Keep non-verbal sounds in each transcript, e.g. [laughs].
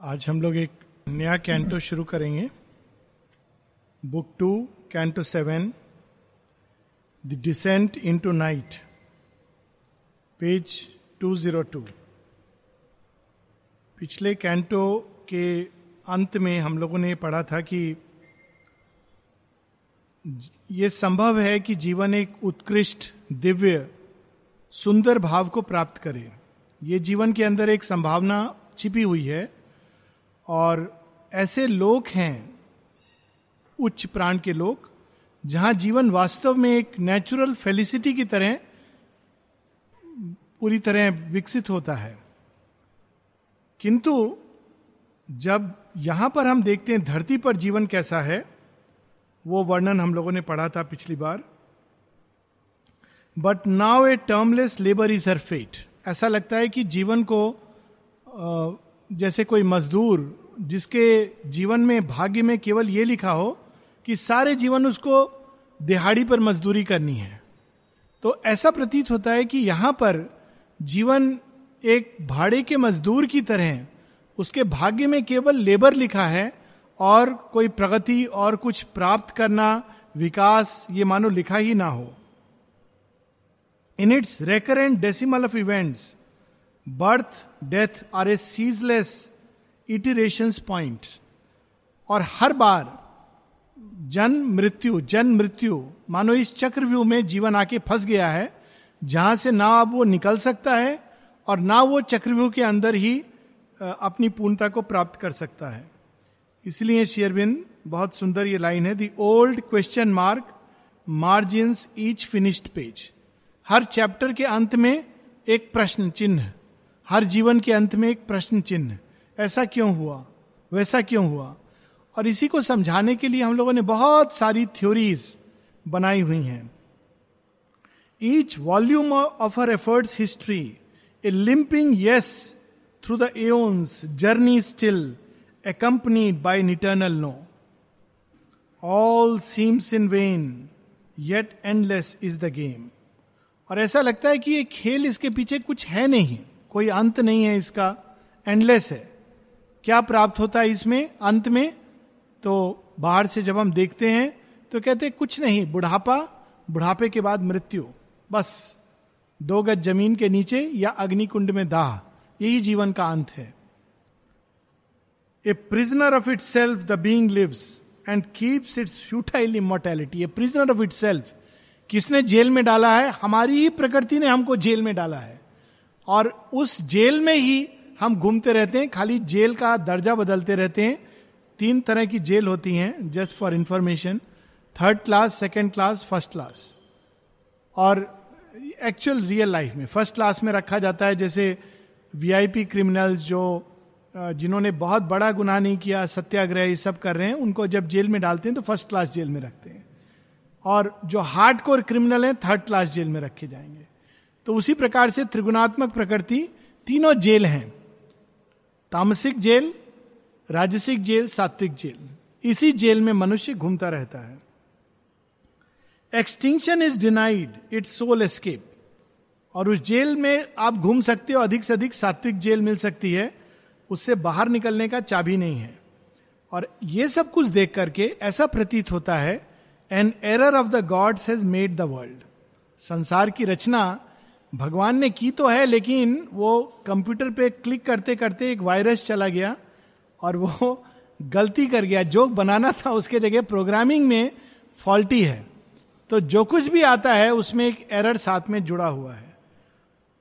आज हम लोग एक नया कैंटो शुरू करेंगे। Book two, canto seven, the descent into night, page two zero two. पिछले कैंटो के अंत में हम लोगों ने पढ़ा था कि ये संभव है कि जीवन एक उत्कृष्ट, दिव्य, सुंदर भाव को प्राप्त करे। ये जीवन के अंदर एक संभावना छिपी हुई है। और ऐसे लोग हैं, उच्च प्राण के लोग, जहाँ जीवन वास्तव में एक नेचुरल फेलिसिटी की तरह, पूरी तरह विकसित होता है। किंतु, जब यहाँ पर हम देखते हैं धरती पर जीवन कैसा है, वो वर्णन हम लोगों ने पढ़ा था पिछली बार। But now a termless labour is her fate ऐसा लगता है कि जीवन को जैसे कोई मजदूर जिसके जीवन में, भाग्य में केवल ये लिखा हो कि सारे जीवन उसको दिहाड़ी पर मजदूरी करनी है। तो ऐसा प्रतीत होता है कि यहाँ पर जीवन एक भाड़े के मजदूर की तरह, उसके भाग्य में केवल लेबर लिखा है और कोई प्रगति और कुछ प्राप्त करना, विकास, ये मानो लिखा ही ना हो। In its recurrent decimal of events birth death are a ceaseless iteration point और हर बार जन्म मृत्यु जन्म मृत्यु, मानो इस चक्रव्यूह में जीवन आके फंस गया है, जहाँ से ना अब वो निकल सकता है और ना वो चक्रव्यूह के अंदर ही अपनी पूर्णता को प्राप्त कर सकता है। इसलिए शेयरबिन, बहुत सुंदर ये लाइन है, the old question mark margin each finished page. Her chapter के अंत में एक प्रश्न चिन्ह। हर जीवन के अंत में एक प्रश्न चिन्ह ऐसा क्यों हुआ वैसा क्यों हुआ और इसी को समझाने के लिए हम लोगों ने बहुत सारी थ्योरीज बनाई हुई हैं each volume of her efforts history a limping yes through the aeons journey still accompanied by an eternal no. All seems in vain, yet endless is the game. और ऐसा लगता है कि ये खेल इसके पीछे कुछ है नहीं कोई अंत नहीं है इसका एंडलेस है। क्या प्राप्त होता है इसमें, अंत में? तो बाहर से जब हम देखते हैं तो कहते हैं, कुछ नहीं, बुढ़ापा, बुढ़ापे के बाद मृत्यु, बस। दो गज ज़मीन के नीचे या अग्निकुंड में दाह, यही जीवन का अंत है। A prisoner of itself the being lives and keeps its futile immortality a prisoner of itself किसने जेल में डाला है? हमारी ही प्रकृति ने हमको जेल में डाला है। और उस जेल में ही हम घूमते रहते हैं, खाली जेल का दर्जा बदलते रहते हैं। तीन तरह की जेल होती हैं just for information third class second class first class और एक्चुअल रियल लाइफ में फ़र्स्ट क्लास में रखा जाता है, जैसे वीआईपी क्रिमिनल्स जो जिन्होंने बहुत बड़ा गुनाह नहीं किया, सत्याग्रह ये सब कर रहे हैं, उनको जब जेल में डालते हैं तो फ़र्स्ट क्लास जेल में रखते हैं। और जो हार्ड कोर क्रिमिनल हैं थर्ड क्लास जेल में रखे जाएँगे। तो उसी प्रकार से त्रिगुणात्मक प्रकृति तीनों जेल हैं। तामसिक जेल, राजसिक जेल, सात्विक जेल। इसी जेल में मनुष्य घूमता रहता है। Extinction is denied its soul escape और उस जेल में आप घूम सकते हो अधिक से अधिक सात्विक जेल मिल सकती है। उससे बाहर निकलने का चाबी नहीं है। और ये सब कुछ देख करके ऐसा प्रतीत होता है an error of the gods has made the world संसार की रचना भगवान ने की तो है, लेकिन वो कंप्यूटर पे क्लिक करते करते एक वायरस चला गया और वो [laughs] गलती कर गया। जो बनाना था, उसके जगह प्रोग्रामिंग में फॉल्टी है। तो जो कुछ भी आता है, उसमें एक एरर साथ में जुड़ा हुआ है।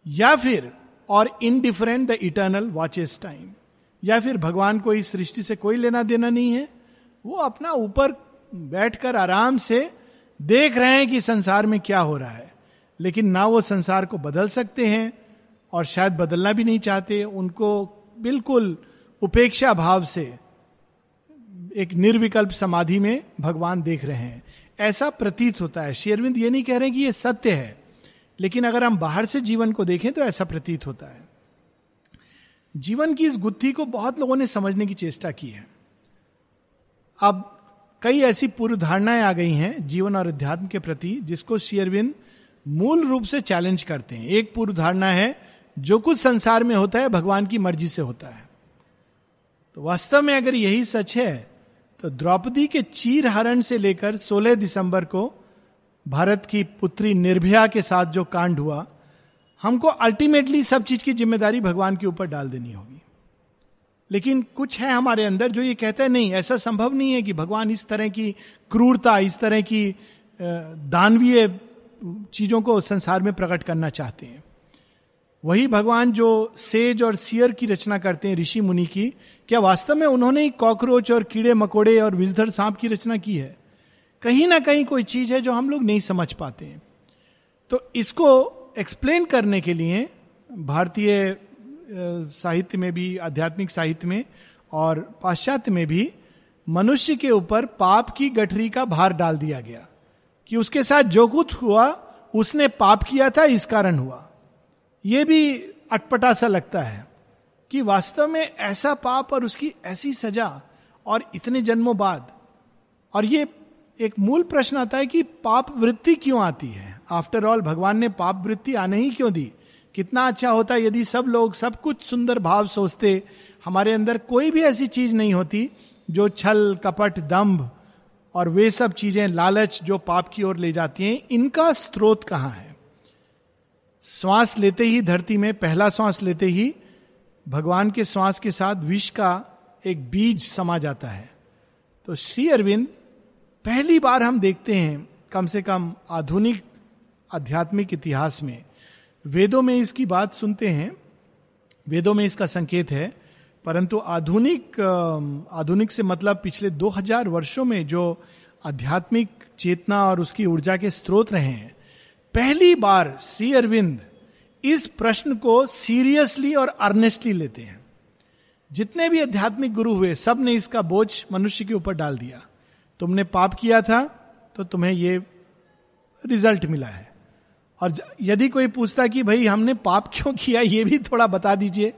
या फिर, or indifferent the eternal watches time या फिर भगवान को इस सृष्टि से कोई लेना देना नहीं है। वो अपना ऊपर बैठकर आराम से देख रहे हैं कि संसार में क्या हो रहा है। लेकिन ना वो संसार को बदल सकते हैं और शायद बदलना भी नहीं चाहते। उनको बिल्कुल उपेक्षा भाव से एक निर्विकल्प समाधि में भगवान देख रहे हैं। ऐसा प्रतीत होता है। शेरविंद ये नहीं कह रहे कि ये सत्य है, लेकिन अगर हम बाहर से जीवन को देखें तो ऐसा प्रतीत होता है। जीवन की इस गुत्थी को बहुत लोगों ने समझने की चेष्टा की है। अब कई ऐसी पूर्व धारणाएँ आ गई हैं जीवन और अध्यात्म के प्रति, जिसको शेयरविंद मूल रूप से चैलेंज करते हैं। एक पूर्व धारणा है, जो कुछ संसार में होता है, भगवान की मर्ज़ी से होता है। तो वास्तव में अगर यही सच है तो द्रौपदी के चीर हरण से लेकर 16 दिसंबर को भारत की पुत्री निर्भया के साथ जो कांड हुआ, हमको अल्टीमेटली सब चीज़ की ज़िम्मेदारी भगवान के ऊपर डाल देनी होगी। लेकिन कुछ है हमारे अंदर जो ये कहता है, नहीं, ऐसा संभव नहीं है कि भगवान इस तरह की क्रूरता, इस तरह की दानवीय चीज़ों को संसार में प्रकट करना चाहते हैं। वही भगवान जो सेज और सियर की रचना करते हैं ऋषि मुनि की, क्या वास्तव में उन्होंने ही कॉकरोच और कीड़े मकोड़े और विजधर सांप की रचना की है? कहीं ना कहीं कोई चीज़ है जो हम लोग नहीं समझ पाते हैं। तो इसको एक्सप्लेन करने के लिए भारतीय साहित्य में भी, आध्यात्मिक साहित्य में और पाश्चात्य में भी मनुष्य के ऊपर पाप की गठरी का भार डाल दिया गया। कि उसके साथ जो कुछ हुआ, उसने पाप किया था, इस कारण हुआ। यह भी अटपटा सा लगता है कि वास्तव में ऐसा पाप और उसकी ऐसी सजा और इतने जन्मों बाद। और ये एक मूल प्रश्न आता है कि पाप वृत्ति क्यों आती है? आफ्टर ऑल भगवान ने पाप वृत्ति आने ही क्यों दी? कितना अच्छा होता यदि सब लोग सब कुछ सुंदर भाव सोचते, हमारे अंदर कोई भी ऐसी चीज़ नहीं होती, जो छल, कपट दंभ और वे सब चीज़ें लालच जो पाप की ओर ले जाती हैं, इनका स्रोत कहाँ है? श्वास लेते ही धरती में, पहला श्वास लेते ही भगवान के श्वास के साथ विष का एक बीज समा जाता है। तो श्री अरविंद पहली बार हम देखते हैं, कम से कम आधुनिक आध्यात्मिक इतिहास में। वेदों में इसकी बात सुनते हैं। वेदों में इसका संकेत है परंतु आधुनिक आधुनिक से मतलब पिछले 2000 वर्षों में जो आध्यात्मिक चेतना और उसकी ऊर्जा के स्रोत रहे हैं, पहली बार श्री अरविंद इस प्रश्न को सीरियसली और अर्नेस्टली लेते हैं। जितने भी आध्यात्मिक गुरु हुए, सबने इसका बोझ मनुष्य के ऊपर डाल दिया। तुमने पाप किया था तो तुम्हें ये रिज़ल्ट मिला है। और यदि कोई पूछता कि भाई हमने पाप क्यों किया, ये भी थोड़ा बता दीजिए।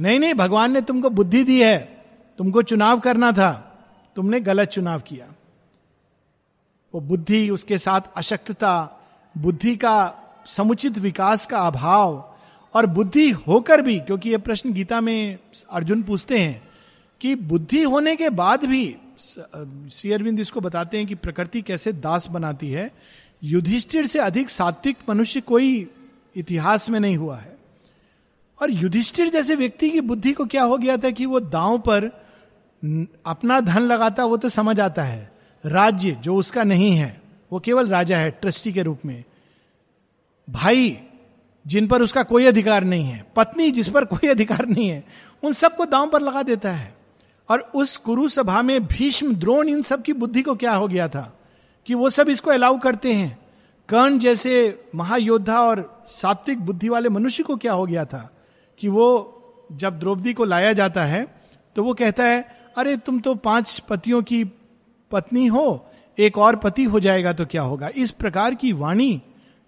नहीं नहीं, भगवान ने तुमको बुद्धि दी है। तुमको चुनाव करना था। तुमने गलत चुनाव किया। वो बुद्धि, उसके साथ अशक्तता, बुद्धि का समुचित विकास का अभाव और बुद्धि होकर भी, क्योंकि ये प्रश्न गीता में अर्जुन पूछते हैं कि बुद्धि होने के बाद भी श्री अरविंद इसको बताते हैं कि प्रकृति कैसे दास बनाती है। युधिष्ठिर से अधिक सात्विक मनुष्य कोई इतिहास में नहीं हुआ है। और युधिष्ठिर जैसे व्यक्ति की बुद्धि को क्या हो गया था कि वो दांव पर अपना धन लगाता, वो तो समझ आता है। राज्य जो उसका नहीं है, वो केवल राजा है, ट्रस्टी के रूप में। भाई, जिन पर उसका कोई अधिकार नहीं है, पत्नी जिस पर कोई अधिकार नहीं है, उन सबको दांव पर लगा देता है। और उस कुरु सभा में भीष्म, द्रोण, इन सब की बुद्धि को क्या हो गया था कि वो सब इसको अलाउ करते हैं? कर्ण जैसे महायोद्धा और सात्विक बुद्धि वाले मनुष्य को क्या हो गया था? कि वो जब द्रौपदी को लाया जाता है तो वो कहता है, अरे, तुम तो पाँच पतियों की पत्नी हो, एक और पति हो जाएगा तो क्या होगा? इस प्रकार की वाणी,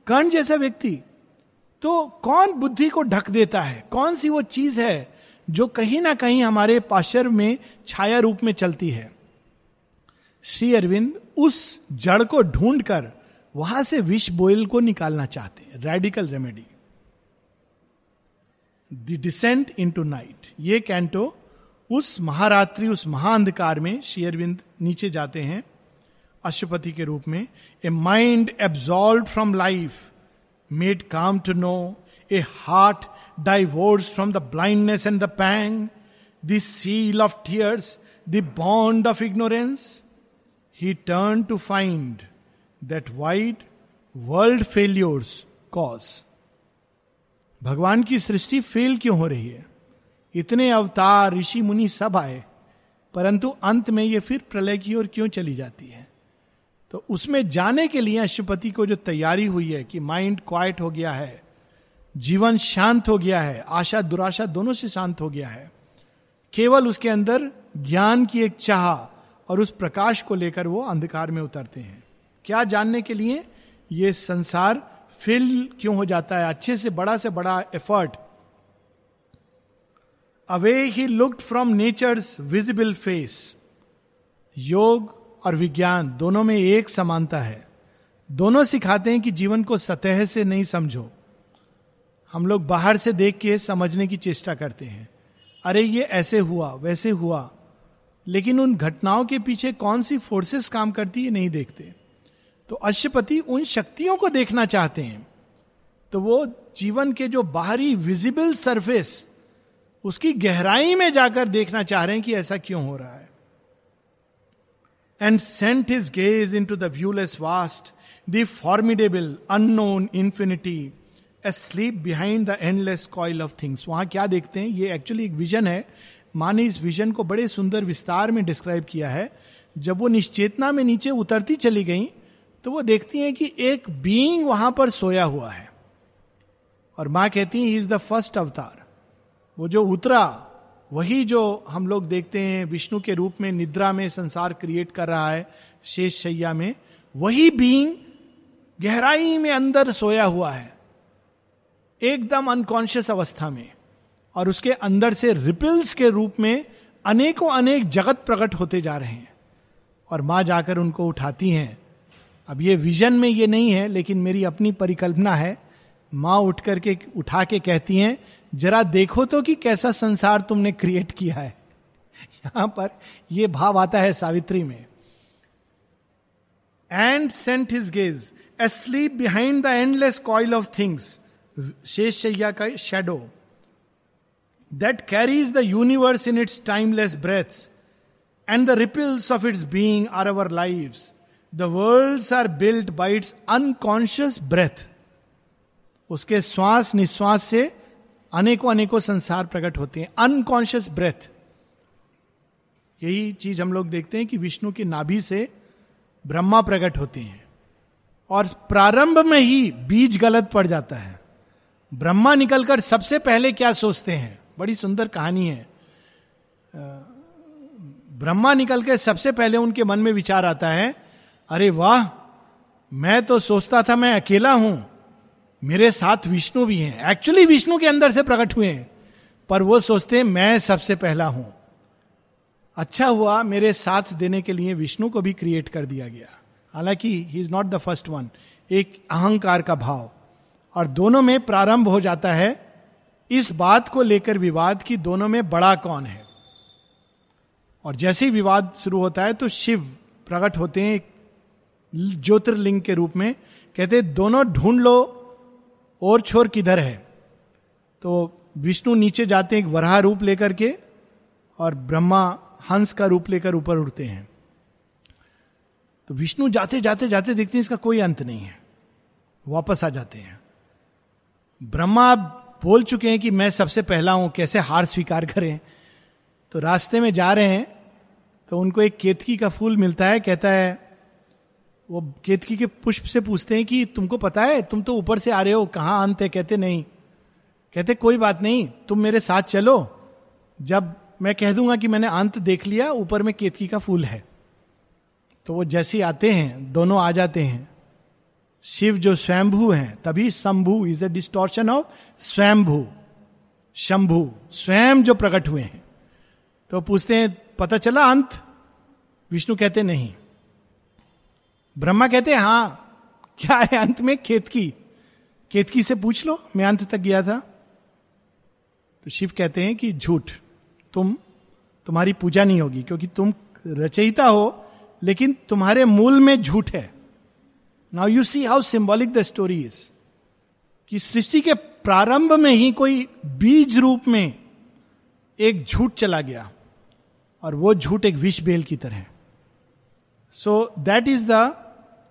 कर्ण जैसा व्यक्ति तो कौन बुद्धि को ढक देता है? कौन सी वो चीज़ है जो कहीं ना कहीं हमारे पाशर में, छाया रूप में चलती है? श्री अरविंद उस जड़ को ढूंढकर वहाँ से विष बोयल को निकालना चाहते हैं radical remedy the descent into night ये कैंटो उस महारात्रि, उस महाअंधकार में शेयरविंद नीचे जाते हैं अशुपति के रूप में। A mind absolve from life made calm to know a heart divorce from the blindness and the pang the seal of tears the bond of ignorance he turn to find that wide world failures cause भगवान की सृष्टि fail क्यों हो रही है? इतने अवतार, ऋषि, मुनि सब आए, परंतु अंत में ये फिर प्रलय की ओर क्यों चली जाती है? तो उसमें जाने के लिए अशुपति को जो तैयारी हुई है कि माइंड क्वाइट हो गया है, जीवन शांत हो गया है, आशा, दुराशा दोनों से शांत हो गया है, केवल उसके अंदर ज्ञान की एक चाह और उस प्रकाश को लेकर वो अंधकार में उतरते हैं। क्या जानने के लिए ये संसार फिल क्यों हो जाता है? अच्छे से, बड़ा से बड़ा effort away he looked from nature's visible face योग और विज्ञान दोनों में एक समानता है। दोनों सिखाते हैं कि जीवन को सतह से नहीं समझो। हम लोग बाहर से देख के समझने की चेष्टा करते हैं। अरे, ये ऐसे हुआ, वैसे हुआ। लेकिन उन घटनाओं के पीछे कौन सी फोर्सेस काम करती है, नहीं देखते। तो अश्वपति उन शक्तियों को देखना चाहते हैं। तो वो जीवन के जो बाहरी विजिबल सरफेस उसकी गहराई में जाकर देखना चाह रहे हैं कि ऐसा क्यों हो रहा है। And sent his gaze into the viewless vast the formidable unknown infinity asleep behind the endless coil of things वहाँ क्या देखते हैं? ये एक्चुअली एक विजन है। माँ ने इस विजन को बड़े सुंदर विस्तार में डिस्क्राइब किया है। जब वो निश्चेतना में नीचे उतरती चली गई तो वो देखती हैं कि एक बीइंग वहाँ पर सोया हुआ है। और माँ कहती है इज़ द फ़र्स्ट अवतार वो जो उतरा, वही जो हम लोग देखते हैं, विष्णु के रूप में निद्रा में संसार क्रिएट कर रहा है, शेष शैया में, वही बीइंग गहराई में अंदर सोया हुआ है, एकदम अनकॉन्शियस अवस्था में। और उसके अंदर से रिपिल्स के रूप में अनेकों अनेक जगत प्रकट होते जा रहे हैं। और माँ जाकर उनको उठाती हैं अब ये विजन में ये नहीं है, लेकिन मेरी अपनी परिकल्पना है। माँ उठ करके, उठा के कहती हैं, जरा देखो तो कि कैसा संसार तुमने क्रिएट किया है। [laughs] यहाँ पर यह भाव आता है सावित्री में। And sent his gaze asleep behind the endless coil of things शेष शैया का shadow that carries the universe in its timeless breaths and the ripples of its being are our life the world are built by its unconscious breath उसके श्वास निश्वास से अनेकों अनेकों संसार प्रकट होते हैं। अनकॉन्शियस ब्रेथ यही चीज़ हम लोग देखते हैं कि विष्णु की नाभि से ब्रह्मा प्रकट होते हैं। और प्रारंभ में ही बीज गलत पड़ जाता है। ब्रह्मा निकलकर सबसे पहले क्या सोचते हैं? बड़ी सुंदर कहानी है। ब्रह्मा निकल के सबसे पहले उनके मन में विचार आता है अरे वाह, मैं तो सोचता था मैं अकेला हूँ। मेरे साथ विष्णु भी हैं। एक्चुअली विष्णु के अंदर से प्रकट हुए हैं। पर वो सोचते हैं, मैं सबसे पहला हूँ। अच्छा हुआ, मेरे साथ देने के लिए विष्णु को भी क्रिएट कर दिया गया। हालाँकि he is not the first one एक अहंकार का भाव। और दोनों में प्रारंभ हो जाता है, इस बात को लेकर विवाद कि दोनों में बड़ा कौन है। और जैसे ही विवाद शुरू होता है तो शिव प्रकट होते हैं ज्योतिर्लिंग के रूप में कहते दोनों ढूंढ लो, और छोर किधर है? तो विष्णु नीचे जाते हैं एक वराह रूप लेकर के, और ब्रह्मा हंस का रूप लेकर ऊपर उड़ते हैं। तो विष्णु जाते जाते जाते देखते हैं, इसका कोई अंत नहीं है। वापस आ जाते हैं। ब्रह्मा बोल चुके हैं कि मैं सबसे पहला हूँ, कैसे हार स्वीकार करें? तो रास्ते में जा रहे हैं तो उनको एक केतकी का फूल मिलता है, कहता है वो केतकी के पुष्प से पूछते हैं कि तुमको पता है, तुम तो ऊपर से आ रहे हो, कहाँ अंत है? कहते, नहीं। कहते, कोई बात नहीं, तुम मेरे साथ चलो। जब मैं कह दूँगा कि मैंने अंत देख लिया, ऊपर में केतकी का फूल है। तो वो जैसे आते हैं, दोनों आ जाते हैं। शिव जो स्वयंभू हैं, तभी Shambhu is a distortion of Swayambhu. Shambhu, स्वयं जो प्रकट हुए हैं। तो पूछते हैं, पता चला अंत? विष्णु कहते, नहीं। ब्रह्मा कहते हैं, हाँ, क्या है अंत में केतकी केतकी से पूछ लो, मैं अंत तक गया था। तो शिव कहते हैं कि झूठ, तुम, तुम्हारी पूजा नहीं होगी, क्योंकि तुम रचयिता हो, लेकिन तुम्हारे मूल में झूठ है। Now you see how symbolic the story is कि सृष्टि के प्रारंभ में ही कोई बीज रूप में एक झूठ चला गया, और वो झूठ एक विष बेल की तरह so that is the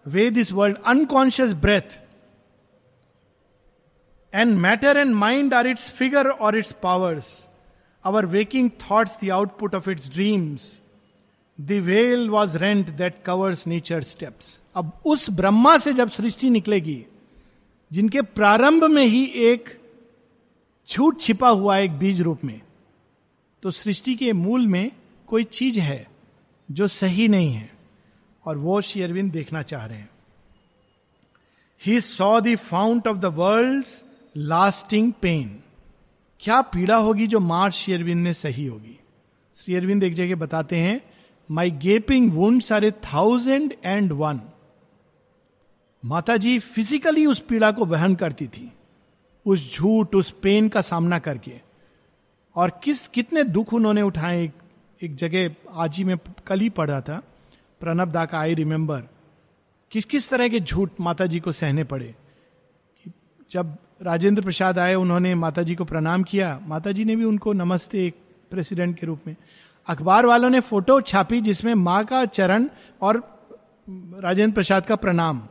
way this world unconscious breath and matter and mind are its figure or its powers our waking thoughts the output of its dreams the veil was rent that covers nature steps अब उस ब्रह्मा से जब सृष्टि निकलेगी, जिनके प्रारंभ में ही एक छूट छिपा हुआ एक बीज रूप में तो सृष्टि के मूल में कोई चीज़ है जो सही नहीं है। और वो शेयरविंद देखना चाह रहे हैं। He saw the fount of the world lasting pain क्या पीड़ा होगी जो मार शेयरविंद ने सही होगी? शेयरविंद एक जगह बताते हैं my gaping wounds are a thousand and one Mata ji physically उस पीड़ा को वहन करती थी, उस झूठ, उस पेन का सामना करके। और किस, कितने दुख उन्होंने उठाए एक जगह आज ही में कल ही पढ़ा था। प्रणब दा का आई रिमेंबर किस किस तरह के झूठ माता जी को सहने पड़े? जब राजेंद्र प्रसाद आए, उन्होंने माता जी को प्रणाम किया। माता जी ने भी उनको नमस्ते एक प्रेसिडेंट के रूप में। अखबार वालों ने फ़ोटो छापी जिसमें माँ का चरण और राजेंद्र प्रसाद का प्रणाम।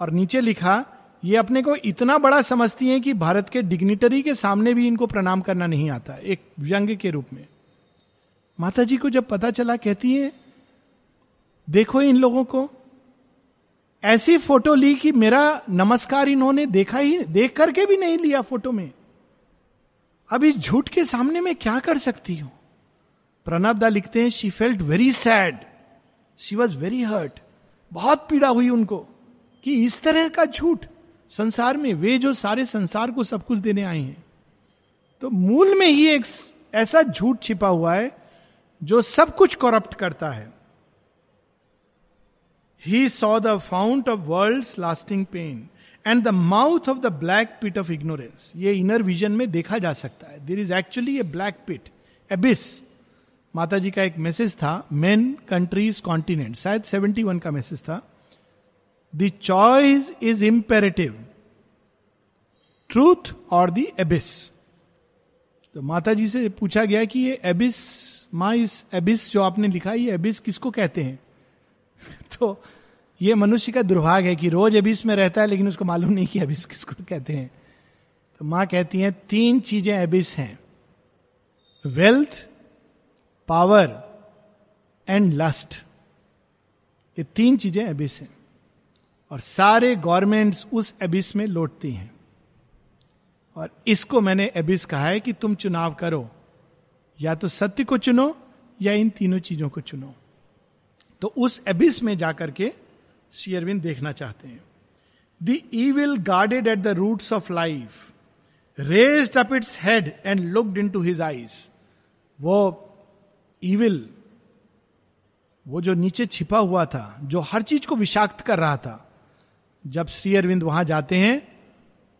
और नीचे लिखा, ये अपने को इतना बड़ा समझती हैं कि भारत के डिग्निटरी के सामने भी इनको प्रणाम करना नहीं आता, एक व्यंग के रूप में। माता जी को जब पता चला, कहती है देखो इन लोगों को। ऐसी फ़ोटो ली कि मेरा नमस्कार इन्होंने देखा ही, देख करके भी नहीं लिया फ़ोटो में। अब इस झूठ के सामने मैं क्या कर सकती हूँ? प्रणब दा लिखते हैं she felt very sad she was very hurt बहुत पीड़ा हुई उनको कि इस तरह का झूठ संसार में वे जो सारे संसार को सब कुछ देने आए हैं। तो मूल में ही एक ऐसा झूठ छिपा हुआ है जो सब कुछ करप्ट करता है। He saw the fount of world lasting pain and the mouth of the black pit of ignorance ये इनर विजन में देखा जा सकता है। There is actually a black pit abyss Mata ji का एक मैसेज था मेन कंट्रीज़ कॉन्टिनेंट शायद सेवेंटी वन का मैसेज था। The choice is imperative truth or the abyss तो माता जी से पूछा गया कि ये एबिस माँ, इस एबिस जो आपने लिखा, ये एबिस किसको कहते हैं? तो ये मनुष्य का दुर्भाग्य है कि रोज एबिस में रहता है, लेकिन उसको मालूम नहीं कि एबिस किसको कहते हैं। तो माँ कहती हैं, तीन चीज़ें एबिस हैं। वेल्थ पावर एंड लस्ट ये तीन चीज़ें एबिस हैं। और सारे गवर्नमेंट्स उस एबिस में लौटती हैं। और इसको मैंने एबिस कहा है कि तुम चुनाव करो। या तो सत्य को चुनो या इन तीनों चीज़ों को चुनो। तो उस एबिस में जाकर के शेयरविंद देखना चाहते हैं। The evil guarded at the roots of life raised up its head and looked into his eyes वो ईविल वो जो नीचे छिपा हुआ था, जो हर चीज़ को विषाक्त कर रहा था, जब श्री अरविंद वहाँ जाते हैं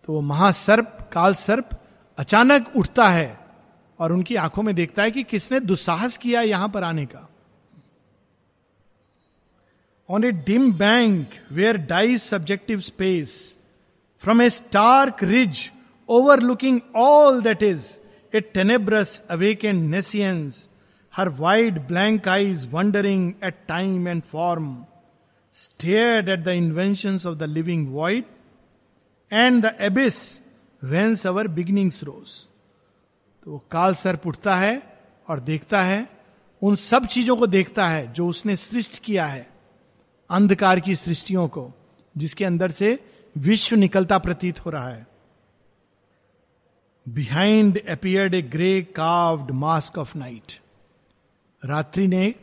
तो वो महासर्प काल सर्प अचानक उठता है और उनकी आँखों में देखता है कि किसने दुस्साहस किया यहाँ पर आने का। A dim bank where dies subjective space from a stark ridge overlooking all that is a tenebrous awake and nescience her wide blank eyes wondering at time and form stared at the invention of the living void and the abyss whence our beginnings rose तो काल sir उठता है और देखता है, उन सब चीज़ों को देखता है जो उसने सृष्ट किया है। अंधकार की सृष्टियों को, जिसके अंदर से विश्व निकलता प्रतीत हो रहा है। Behind appeared a grey cowled mask of night रात्रि ने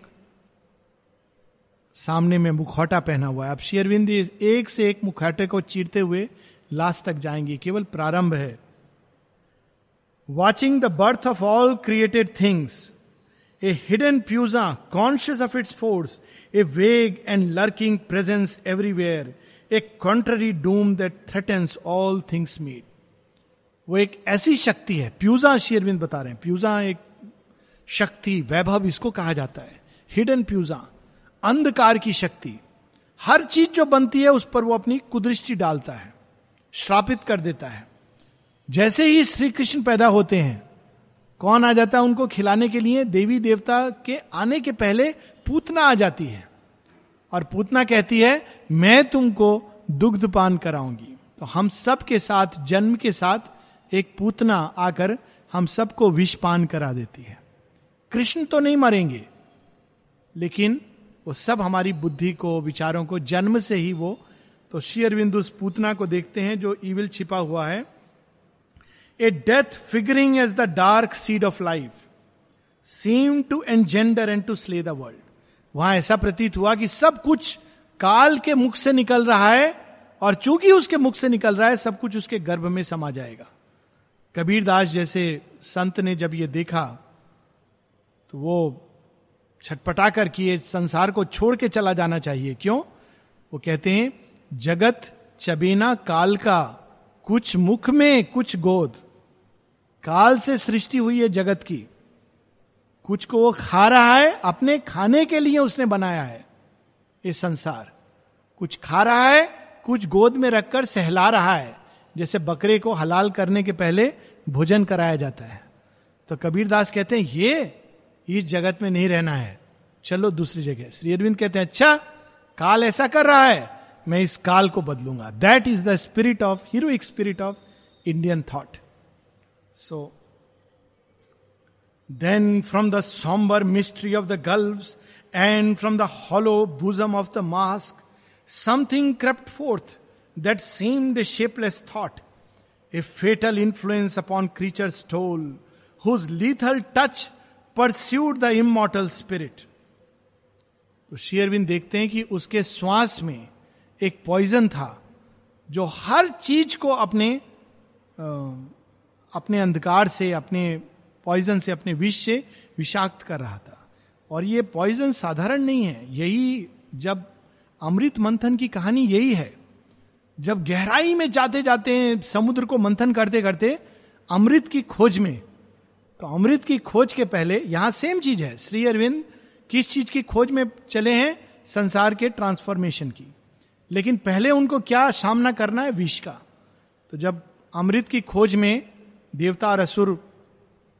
सामने में मुखौटा पहना हुआ है। अब शेयरविंद एक से एक मुखौटे को चीरते हुए लास्ट तक जाएँगे। केवल प्रारंभ है। Watching the birth of all created things a hidden प्यूजा conscious of its force a vague and lurking presence everywhere a contrary doom that threatens all things meet वो एक ऐसी शक्ति है प्यूजा शेयरविंद बता रहे हैं। प्यूजा एक शक्ति, वैभव इसको कहा जाता है। हिडन प्यूजा अंधकार की शक्ति। हर चीज़ जो बनती है उस पर वो अपनी कुदृष्टि डालता है, श्रापित कर देता है। जैसे ही श्री कृष्ण पैदा होते हैं कौन आ जाता है उनको खिलाने के लिए? देवी देवता के आने के पहले पूतना आ जाती है। और पूतना कहती है, मैं तुमको दुग्ध पान कराऊँगी। तो हम सब के साथ, जन्म के साथ एक पूतना आकर हम सबको विष पान करा देती है। कृष्ण तो नहीं मरेंगे, लेकिन वो सब हमारी बुद्धि को, विचारों को, जन्म से ही वो तो शेयर उस पूतना को देखते हैं जो ईविल छिपा हुआ है। A death figuring as the dark seed of life seem to engender and to slay the world वहाँ ऐसा प्रतीत हुआ कि सब कुछ काल के मुख से निकल रहा है और चूँकि उसके मुख से निकल रहा है, सब कुछ उसके गर्भ में समा जाएगा। कबीर दास जैसे संत ने जब ये देखा तो वो छटपटा कर कि संसार को छोड़ के चला जाना चाहिए। क्यों? वो कहते हैं, जगत चबेना काल का कुछ मुख में कुछ गोद। काल से सृष्टि हुई है जगत की। कुछ को वो खा रहा है, अपने खाने के लिए उसने बनाया है ये संसार। कुछ खा रहा है, कुछ गोद में रखकर सहला रहा है। जैसे बकरे को हलाल करने के पहले भोजन कराया जाता है। तो कबीर दास कहते हैं, ये इस जगत में नहीं रहना है। चलो दूसरी जगह। श्री अरविंद कहते हैं अच्छा काल ऐसा कर रहा है, मैं इस काल को बदलूँगा। That is the spirit of heroic spirit of Indian thought so then from the sombre mystery of the gulfs and from the hollow bosom of the mask something crept forth that seemed a shapeless thought, a fatal influence upon creature's soul, whose lethal touch pursued the immortal spirit. तो शेयरविंद देखते हैं कि उसके श्वास में एक poison था जो हर चीज़ को अपने अपने अंधकार से, अपने पॉइजन से, अपने विष से विषाक्त कर रहा था। और ये पॉइजन साधारण नहीं है। यही जब अमृत मंथन की कहानी यही है। जब गहराई में जाते जाते समुद्र को मंथन करते करते अमृत की खोज में तो अमृत की खोज के पहले यहाँ सेम चीज़ है। श्री अरविंद किस चीज़ की खोज में चले हैं? संसार के ट्रांसफॉर्मेशन की। लेकिन पहले उनको क्या सामना करना है? विष का। तो जब अमृत की खोज में देवता और असुर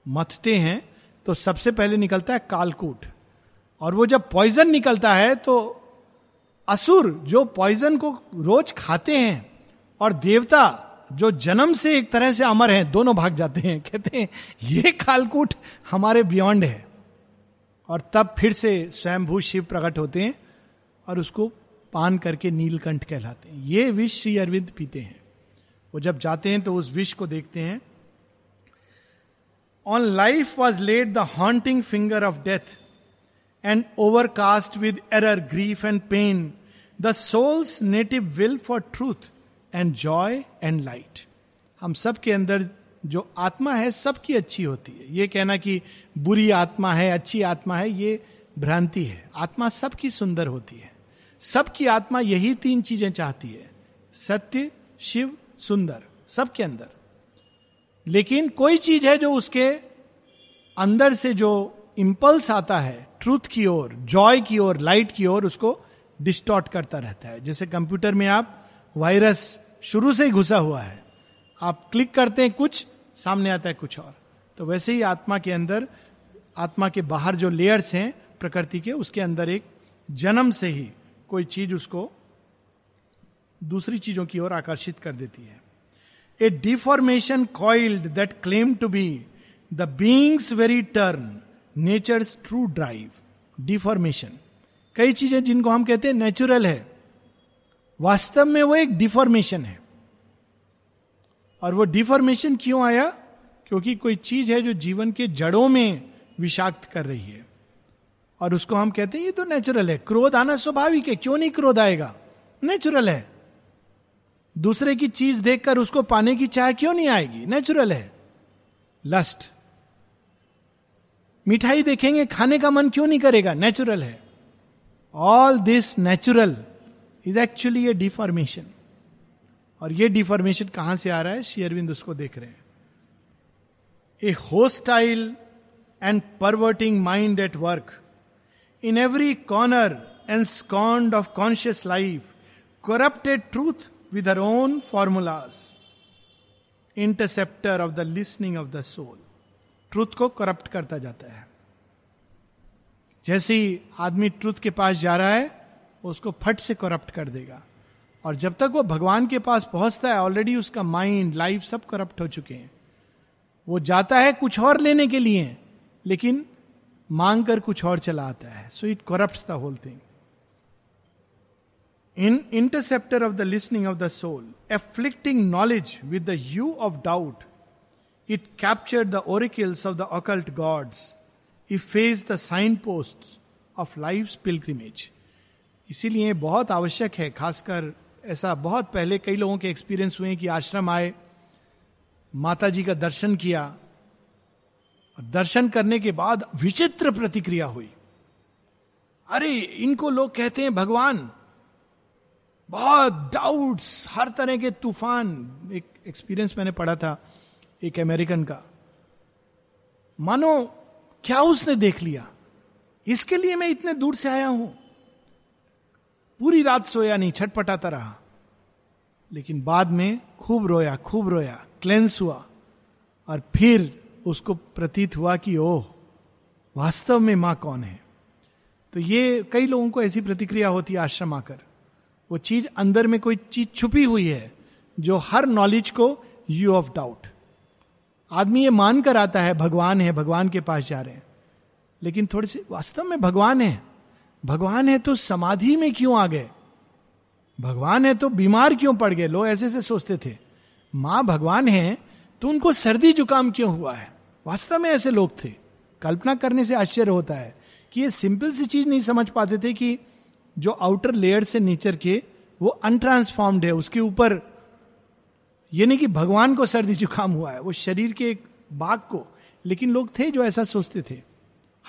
मथते हैं तो सबसे पहले निकलता है कालकूट। और वो जब पॉइजन निकलता है तो असुर जो पॉइजन को रोज खाते हैं, और देवता जो जन्म से एक तरह से अमर हैं, दोनों भाग जाते हैं, कहते हैं, ये कालकूट हमारे बियॉन्ड है। और तब फिर से स्वयंभू शिव प्रकट होते हैं, और उसको पान करके नीलकंठ कहलाते हैं। ये विष श्री अरविंद पीते हैं। वो जब जाते हैं तो उस विष को देखते हैं on life was laid the haunting finger of death and overcast with error grief and pain the soul's native will for truth and joy and light हम सब के अंदर जो आत्मा है, सबकी अच्छी होती है। ये कहना कि बुरी आत्मा है, अच्छी आत्मा है, ये भ्रांति है। आत्मा सबकी सुंदर होती है। सबकी आत्मा यही तीन चीज़ें चाहती है। सत्य, शिव, सुंदर, सबके अंदर। लेकिन कोई चीज़ है जो उसके अंदर से जो इंपल्स आता है ट्रूथ की ओर जॉय की ओर लाइट की ओर, उसको डिस्टॉर्ट करता रहता है। जैसे कंप्यूटर में आप वायरस शुरू से ही घुसा हुआ है। आप क्लिक करते हैं, कुछ सामने आता है, कुछ और। तो वैसे ही आत्मा के अंदर, आत्मा के बाहर जो लेयर्स हैं, प्रकृति के, उसके अंदर एक जन्म से ही कोई चीज़ उसको दूसरी चीज़ों की ओर आकर्षित कर देती है। A deformation coiled that claim to be the being's very turn nature true drive deformation कई चीज़ें जिनको हम कहते हैं नेचुरल है। वास्तव में वो एक डिफॉर्मेशन है। और वो डिफॉर्मेशन क्यों आया? क्योंकि कोई चीज़ है जो जीवन के जड़ों में विषाक्त कर रही है। और उसको हम कहते हैं, ये तो नेचुरल है। क्रोध आना स्वाभाविक है। क्यों नहीं क्रोध आएगा? नेचुरल है। दूसरे की चीज़ देखकर उसको पाने की चाह क्यों नहीं आएगी? नेचुरल है। लस्ट मिठाई देखेंगे, खाने का मन क्यों नहीं करेगा? नेचुरल है। All this natural is actually a deformation और ये डिफॉर्मेशन कहाँ से आ रहा है? शेयरविंद उसको देख रहे हैं। A hostile and perverting mind at work in every corner and sconce of conscious life corrupted truth with her own formulas interceptor of the listening of the soul truth को करप्ट करता जाता है। जैसे ही आदमी ट्रुथ के पास जा रहा है, उसको फट से करप्ट कर देगा। और जब तक वो भगवान के पास पहुँचता है ऑलरेडी उसका माइंड लाइफ सब करप्ट हो चुके हैं। वो जाता है कुछ और लेने के लिए, लेकिन मांग कर कुछ और चला आता है। So it corrupt the whole thing in interceptor of the listening of the soul afflicting knowledge with the hue of doubt it capture the oracles of the occult gods efface the signpost of life pilgrimage इसीलिए बहुत आवश्यक है, खासकर ऐसा बहुत पहले कई लोगों के एक्सपीरियंस हुए कि आश्रम आए माता जी का दर्शन किया दर्शन करने के बाद विचित्र प्रतिक्रिया हुई। अरे, इनको लोग कहते हैं, भगवान बहुत डाउट्स हर तरह के तूफ़ान। एक एक्सपीरियंस मैंने पढ़ा था, एक अमेरिकन का। मानो, क्या उसने देख लिया? इसके लिए मैं इतने दूर से आया हूँ। पूरी रात सोया नहीं, छटपटाता रहा। लेकिन बाद में खूब रोया खूब रोया क्लेंस हुआ। और फिर उसको प्रतीत हुआ कि, ओह, वास्तव में माँ कौन है? तो ये कई लोगों को ऐसी प्रतिक्रिया होती है आश्रम आकर। वो चीज़ अंदर में कोई चीज़ छुपी हुई है, जो हर नॉलेज को यू ऑफ़ डाउट आदमी ये मान कर आता है, भगवान है, भगवान के पास जा रहे हैं। लेकिन थोड़ी सी, वास्तव में भगवान है। भगवान है तो समाधि में क्यों आ गए? भगवान है तो बीमार क्यों पड़ गए? लोग ऐसे से सोचते थे। माँ भगवान है तो उनको सर्दी जुकाम क्यों हुआ है? वास्तव में ऐसे लोग थे। कल्पना करने से आश्चर्य होता है कि ये सिंपल सी चीज़ नहीं समझ पाते थे कि जो आउटर लेयर से नेचर के, वो अनट्रांसफॉर्म्ड है, उसके ऊपर। ये नहीं कि भगवान को सर्दी जुकाम हुआ है, वो शरीर के एक बाग को। लेकिन लोग थे जो ऐसा सोचते थे।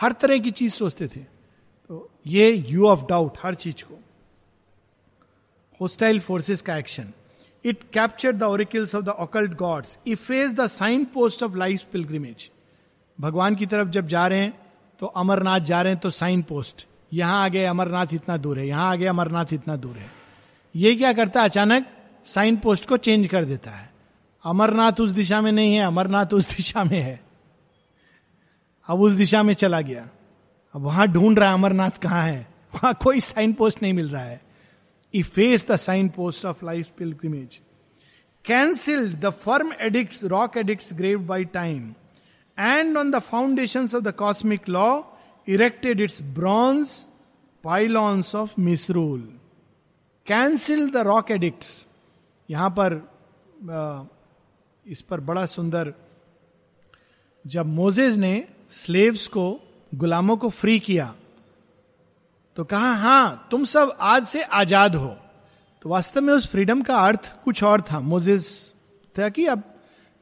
हर तरह की चीज़ सोचते थे। तो ये यू ऑफ़ डाउट हर चीज़ को। होस्टाइल फोर्सेस का action it capture the oracles of the occult gods efface the sign post of life pilgrimage भगवान की तरफ़ जब जा रहे हैं तो अमरनाथ जा रहे हैं तो साइन पोस्ट यहाँ आगे अमरनाथ इतना दूर है, यहाँ आगे अमरनाथ इतना दूर है। ये क्या करता है? अचानक साइन पोस्ट को चेंज कर देता है। अमरनाथ उस दिशा में नहीं है, अमरनाथ उस दिशा में है। अब उस दिशा में चला गया। अब वहाँ ढूंढ रहा है, अमरनाथ कहाँ है? वहाँ कोई साइन पोस्ट नहीं मिल रहा है। Efface the sign post of life pilgrimage cancelled the firm edict rock edict grave by time and on the foundation of the cosmic law erected its bronze pylons of misrule cancel the rock edicts यहाँ पर इस पर बड़ा सुंदर, जब मोजेज ने slaves को, गुलामों को फ्री किया तो कहा, हाँ, तुम सब आज से आज़ाद हो। तो वास्तव में उस फ्रीडम का अर्थ कुछ और था। मोजेस था कि अब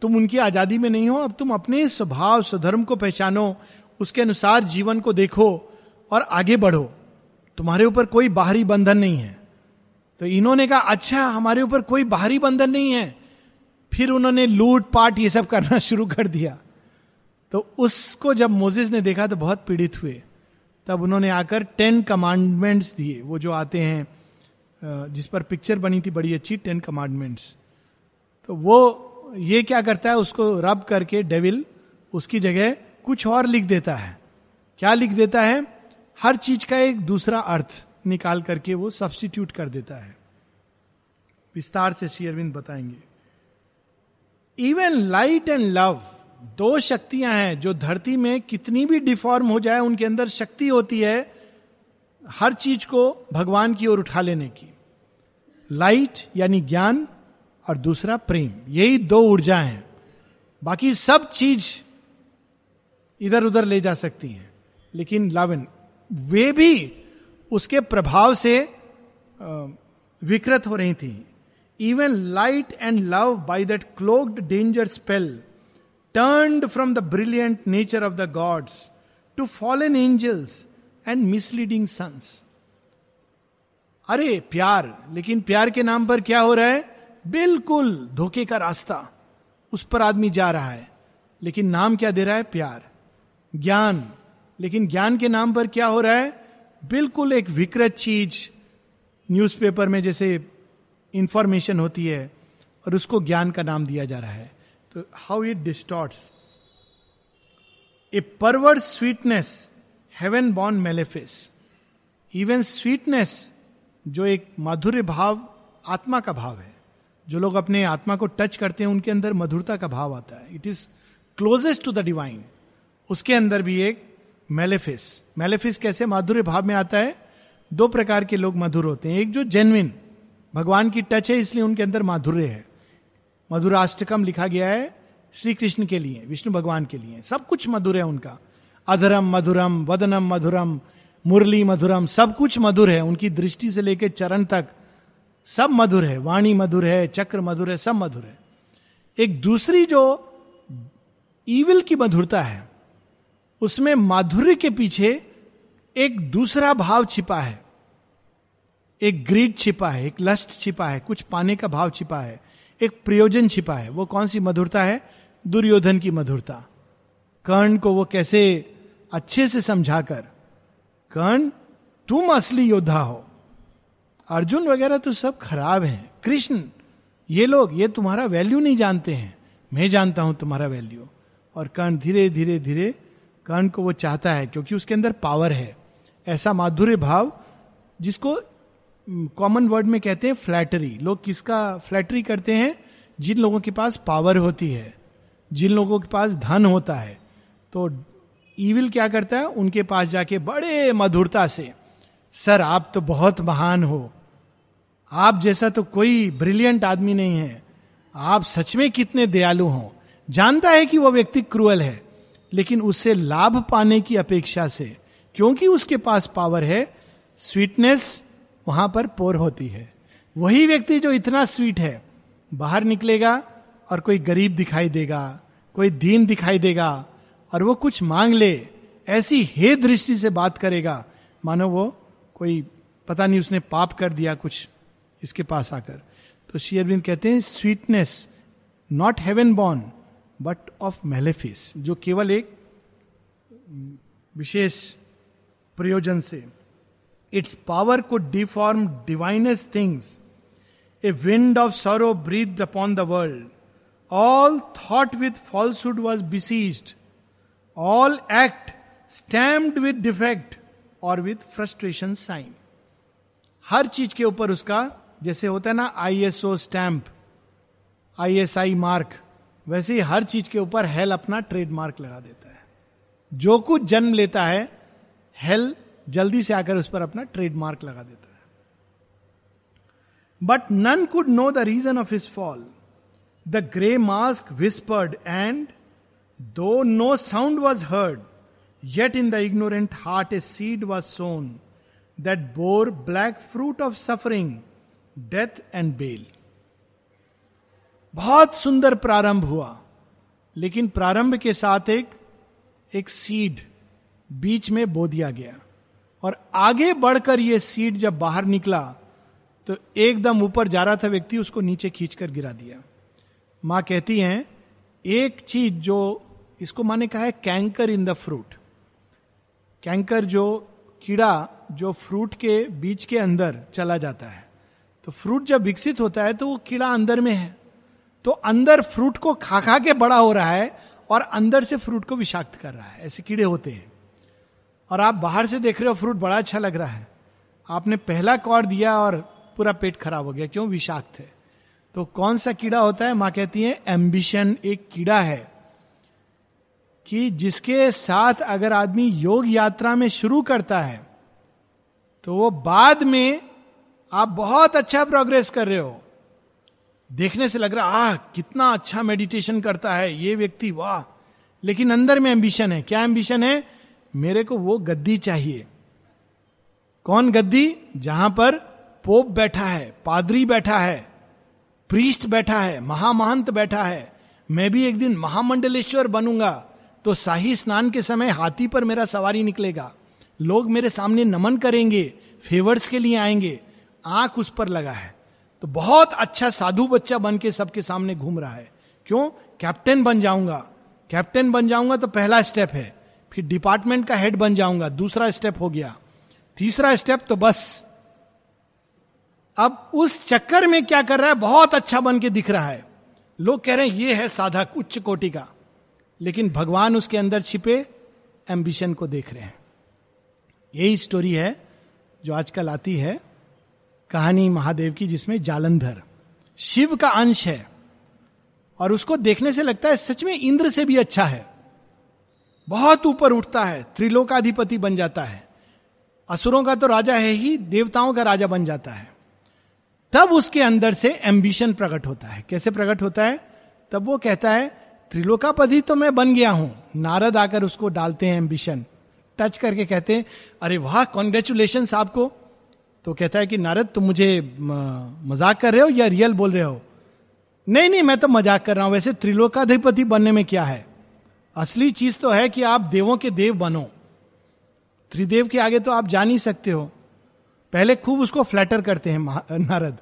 तुम उनकी आज़ादी में नहीं हो, अब तुम अपने स्वभाव, स्वधर्म को पहचानो उसके अनुसार जीवन को देखो और आगे बढ़ो। तुम्हारे ऊपर कोई बाहरी बंधन नहीं है। तो इन्होंने कहा अच्छा हमारे ऊपर कोई बाहरी बंधन नहीं है। फिर उन्होंने लूट पाट ये सब करना [laughs] शुरू कर दिया। तो उसको जब मोजिस ने देखा तो बहुत पीड़ित हुए। तब उन्होंने आकर टेन कमांडमेंट्स दिए। वो जो आते हैं जिस पर पिक्चर बनी थी बड़ी अच्छी, टेन कमांडमेंट्स। तो वो ये क्या करता है, उसको रब करके डेविल, उसकी जगह कुछ और लिख देता है। क्या लिख देता है? हर चीज़ का एक दूसरा अर्थ निकाल करके वो सब्सटीट्यूट कर देता है। विस्तार से शेयरविंद बताएँगे। इवन लाइट एंड लव दो शक्तियाँ हैं जो धरती में कितनी भी डिफॉर्म हो जाए, उनके अंदर शक्ति होती है हर चीज़ को भगवान की ओर उठा लेने की। लाइट यानी ज्ञान और दूसरा प्रेम, यही दो ऊर्जा हैं। बाकी सब चीज़ इधर उधर ले जा सकती हैं। लेकिन लव एंड वे भी उसके प्रभाव से विकृत हो रही थी। Even light and love by that cloaked danger spell turned from the brilliant nature of the gods to fallen angels and misleading suns अरे, प्यार, लेकिन प्यार के नाम पर क्या हो रहा है? बिल्कुल धोखे का रास्ता उस पर आदमी जा रहा है। लेकिन नाम क्या दे रहा है? प्यार। ज्ञान। लेकिन ज्ञान के नाम पर क्या हो रहा है? बिल्कुल एक विकृत चीज़ न्यूज़पेपर में जैसे इंफॉर्मेशन होती है और उसको ज्ञान का नाम दिया जा रहा है। तो how it distorts a perverted sweetness heaven born malefice even sweetness जो एक माधुर्य भाव, आत्मा का भाव है। जो लोग अपने आत्मा को टच करते हैं, उनके अंदर मधुरता का भाव आता है। It is closest to the divine उसके अंदर भी एक मेलेफिस। मेलेफिस कैसे माधुर्य भाव में आता है? दो प्रकार के लोग मधुर होते हैं। एक जो जेनविन भगवान की टच है, इसलिए उनके अंदर माधुर्य है। मधुराष्टकम लिखा गया है श्री कृष्ण के लिए, विष्णु भगवान के लिए। सब कुछ मधुर है उनका। अधरम मधुरम, वदनम मधुरम, मुरली मधुरम, सब कुछ मधुर है। उनकी दृष्टि से लेकर चरण तक सब मधुर है। वाणी मधुर है, चक्र मधुर है, सब मधुर है। एक दूसरी जो ईविल की मधुरता है उसमें माधुर्य के पीछे एक दूसरा भाव छिपा है। एक ग्रीड छिपा है, एक लस्ट छिपा है, कुछ पाने का भाव छिपा है, एक प्रयोजन छिपा है। वो कौन सी मधुरता है? दुर्योधन की मधुरता। कर्ण को वो कैसे अच्छे से समझाकर, कर्ण, तुम असली योद्धा हो। अर्जुन वगैरह तो सब खराब हैं। कृष्ण, ये लोग, ये तुम्हारा वैल्यू नहीं जानते हैं। मैं जानता हूँ तुम्हारा वैल्यू और कर्ण धीरे धीरे धीरे कर्ण को वो चाहता है, क्योंकि उसके अंदर पावर है। ऐसा माधुर्य भाव, जिसको कॉमन वर्ड में कहते हैं फ्लैटरी लोग किसका फ्लैटरी करते हैं? जिन लोगों के पास पावर होती है, जिन लोगों के पास धन होता है। तो ईविल क्या करता है? उनके पास जाके बड़े मधुरता से, सर, आप तो बहुत महान हो। आप जैसा तो कोई ब्रिलियंट आदमी नहीं है। आप सच में कितने दयालु हो। जानता है कि वो व्यक्ति क्रूअल है। लेकिन उससे लाभ पाने की अपेक्षा से, क्योंकि उसके पास पावर है स्वीटनेस वहाँ पर पोर होती है। वही व्यक्ति जो इतना स्वीट है, बाहर निकलेगा और कोई गरीब दिखाई देगा, कोई दीन दिखाई देगा, और वो कुछ मांग ले, ऐसी हे दृष्टि से बात करेगा, मानो वो कोई, पता नहीं उसने पाप कर दिया कुछ इसके पास आकर। तो अरविंद कहते हैं sweetness not heaven born but of malefice जो केवल एक विशेष प्रयोजन से। इट्स पावर को deform divinest things a wind of sorrow breathe upon the world all thought with falsehood was besieged all act stamped with defect और with frustration sign हर चीज़ के ऊपर उसका, जैसे होता है ना I S O stamp I S I mark वैसे ही हर चीज़ के ऊपर हेल अपना ट्रेडमार्क लगा देता है। जो कुछ जन्म लेता है हेल जल्दी से आकर उस पर अपना ट्रेडमार्क लगा देता है। But none could know the reason of his fall the grey mask whispered and though no sound was heard yet in the ignorant heart a seed was sown that bore black fruit of suffering death and bale बहुत सुंदर प्रारंभ हुआ, लेकिन प्रारंभ के साथ एक एक सीड बीच में बो दिया गया। और आगे बढ़कर यह सीड जब बाहर निकला तो एकदम ऊपर जा रहा था व्यक्ति, उसको नीचे खींचकर गिरा दिया। माँ कहती हैं, एक चीज़ जो इसको माने कहा है canker in the fruit canker जो कीड़ा, जो फ्रूट के बीच के अंदर चला जाता है। तो फ्रूट जब विकसित होता है तो वो कीड़ा अंदर में है। तो अंदर फ्रूट को खा खा के बड़ा हो रहा है और अंदर से फ्रूट को विषाक्त कर रहा है। ऐसे कीड़े होते हैं। और आप बाहर से देख रहे हो, फ्रूट बड़ा अच्छा लग रहा है। आपने पहला कौर दिया और पूरा पेट खराब हो गया। क्यों? विषाक्त है। तो कौन सा कीड़ा होता है? माँ कहती है एम्बिशन एक कीड़ा है कि जिसके साथ अगर आदमी योग यात्रा में शुरू करता है तो वो बाद में आप बहुत अच्छा प्रोग्रेस कर रहे हो। देखने से लग रहा आ कितना अच्छा मेडिटेशन करता है ये व्यक्ति, वाह! लेकिन अंदर में एम्बिशन है। क्या एम्बिशन है? मेरे को वो गद्दी चाहिए। कौन गद्दी? जहाँ पर पोप बैठा है, पादरी बैठा है प्रीस्ट बैठा है, महामहंत बैठा है। मैं भी एक दिन महामंडलेश्वर बनूँगा तो शाही स्नान के समय हाथी पर मेरा सवारी निकलेगा। लोग मेरे सामने नमन करेंगे फेवर्स के लिए आएँगे। आँख उस पर लगा है। तो बहुत अच्छा साधु बच्चा बन के सबके सामने घूम रहा है। क्यों? कैप्टन बन जाऊँगा। कैप्टन बन जाऊँगा तो पहला स्टेप है। फिर डिपार्टमेंट का हेड बन जाऊँगा। दूसरा स्टेप हो गया। तीसरा स्टेप तो बस। अब उस चक्कर में क्या कर रहा है? बहुत अच्छा बन के दिख रहा है। लोग कह रहे हैं, ये है साधक उच्च कोटि का। लेकिन भगवान उसके अंदर छिपे एम्बिशन को देख रहे हैं। यही स्टोरी है जो आजकल आती है। कहानी महादेव की, जिसमें जालंधर। शिव का अंश है, और उसको देखने से लगता है सच में इंद्र से भी अच्छा है। बहुत ऊपर उठता है, त्रिलोकाधिपति बन जाता है। असुरों का तो राजा है ही, देवताओं का राजा बन जाता है। तब उसके अंदर से एम्बिशन प्रकट होता है। कैसे प्रकट होता है? तब वो कहता है, त्रिलोकापति तो मैं बन गया हूँ। नारद आकर उसको डालते हैं एम्बिशन टच करके कहते हैं, अरे वाह कॉन्ग्रेचुलेशन आपको। तो कहता है कि, नारद, तुम मुझे मज़ाक कर रहे हो या रियल बोल रहे हो? नहीं नहीं, मैं तो मज़ाक कर रहा हूँ। वैसे त्रिलोकाधिपति बनने में क्या है? असली चीज़ तो है कि आप देवों के देव बनो। त्रिदेव के आगे तो आप जा नहीं सकते हो। पहले खूब उसको फ्लैटर करते हैं नारद।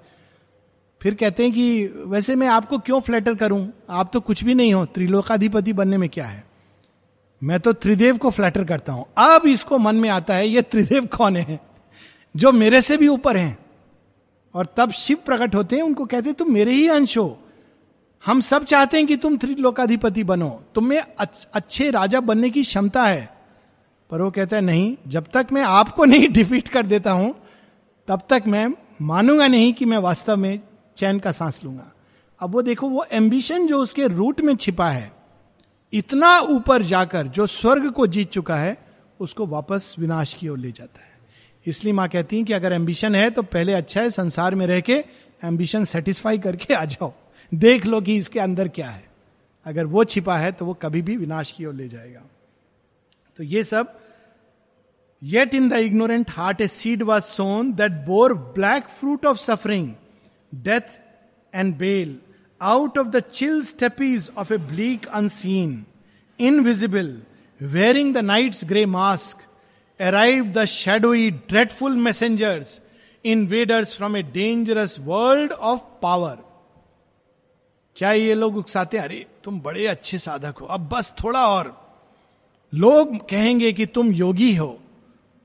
फिर कहते हैं कि, वैसे मैं आपको क्यों फ्लैटर करूँ? आप तो कुछ भी नहीं हो। त्रिलोकाधिपति बनने में क्या है? मैं तो त्रिदेव को फ्लैटर करता हूँ। अब इसको मन में आता है, ये त्रिदेव कौन है? जो मेरे से भी ऊपर हैं। और तब शिव प्रकट होते हैं, उनको कहते तुम मेरे ही अंश हो। हम सब चाहते हैं कि तुम त्रिलोकाधिपति बनो। तुम्हें अच्छे राजा बनने की क्षमता है। पर वो कहता है, नहीं, जब तक मैं आपको नहीं डिफीट कर देता हूँ, तब तक मैं मानूँगा नहीं कि मैं वास्तव में चैन का सांस लूँगा। अब वो देखो, वो एम्बिशन जो उसके रूट में छिपा है, इतना ऊपर जाकर जो स्वर्ग को जीत चुका है, उसको वापस विनाश की ओर ले जाता है। इसलिए माँ कहती है कि अगर एम्बिशन है तो पहले अच्छा है संसार में रह के एम्बिशन सेटिस्फाई करके आ जाओ। देख लो कि इसके अंदर क्या है। अगर वो छिपा है तो वो कभी भी विनाश की ओर ले जाएगा। तो ये सब yet in the ignorant heart a seed was sown that bore black fruit of suffering death and bale out of the chill steppes of a bleak unseen invisible wearing the night's grey mask the shadowy dreadful messengers invaders from a dangerous world of power क्या ये लोग उकसाते अरे, तुम बड़े अच्छे साधक हो। अब बस थोड़ा और। लोग कहेंगे कि तुम योगी हो।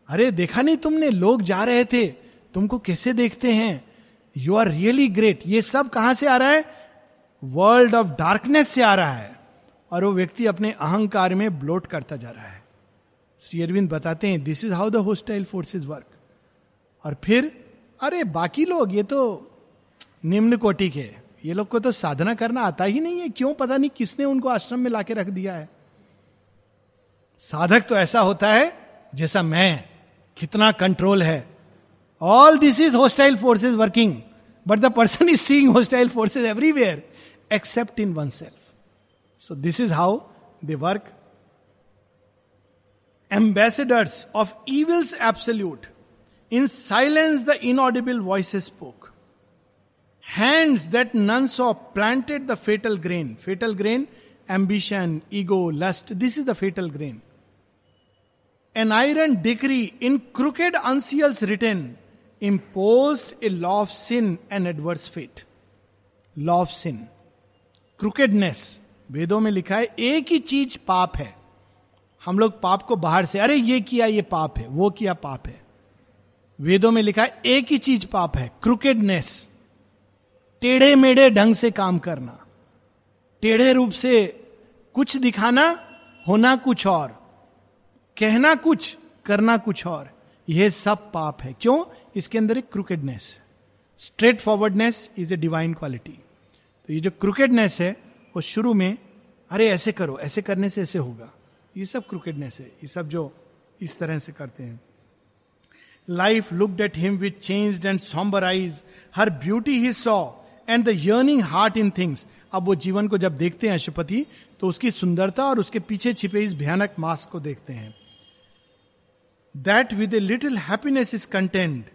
अरे, देखा नहीं तुमने? लोग जा रहे थे। तुमको कैसे देखते हैं? यू आर रियली ग्रेट ये सब कहाँ से आ रहा है? वर्ल्ड ऑफ़ डार्कनेस से आ रहा है। और वो व्यक्ति अपने अहंकार में ब्लोट करता जा रहा है। श्री अरविंद बताते हैं this is how the hostile forces work और फिर, अरे, बाकी लोग, ये तो निम्न कोटि के ये लोग को तो साधना करना आता ही नहीं है। क्यों? पता नहीं किसने उनको आश्रम में लाके रख दिया है। साधक तो ऐसा होता है, जैसा मैं, कितना कंट्रोल है। All this is hostile forces working but the person is seeing hostile forces everywhere except in one self so this is how they work ambassadors of evils absolute in silence the inaudible voice spoke hands that none saw planted the fatal grain fatal grain ambition ego lust this is the fatal grain an iron decree in crooked uncials written impose a law of sin and adverse fate law of sin crookedness वेदों में लिखा है, एक ही चीज़ पाप है। हम लोग पाप को बाहर से, अरे, ये किया, ये पाप है, वो किया पाप है। वेदों में लिखा है, एक ही चीज़ पाप है क्रुकेडनेस टेढ़े मेढ़े ढंग से काम करना, टेढ़े रूप से कुछ दिखाना, होना कुछ और, कहना कुछ, करना कुछ और यह सब पाप है। क्यों? इसके अंदर एक crookedness straightforwardness is a divine quality तो ये जो क्रुकेडनेस है, वो शुरू में, अरे, ऐसे करो, ऐसे करने से ऐसे होगा। ये सब क्रिकेटनेस है, ये सब जो इस तरह से करते हैं। Life looked at him with change and sombre eyes her beauty he saw and the yearning heart in things अब वो जीवन को जब देखते हैं अशुपति तो उसकी सुंदरता और उसके पीछे छिपे इस भयानक मास्क को देखते हैं। That with a little happiness is content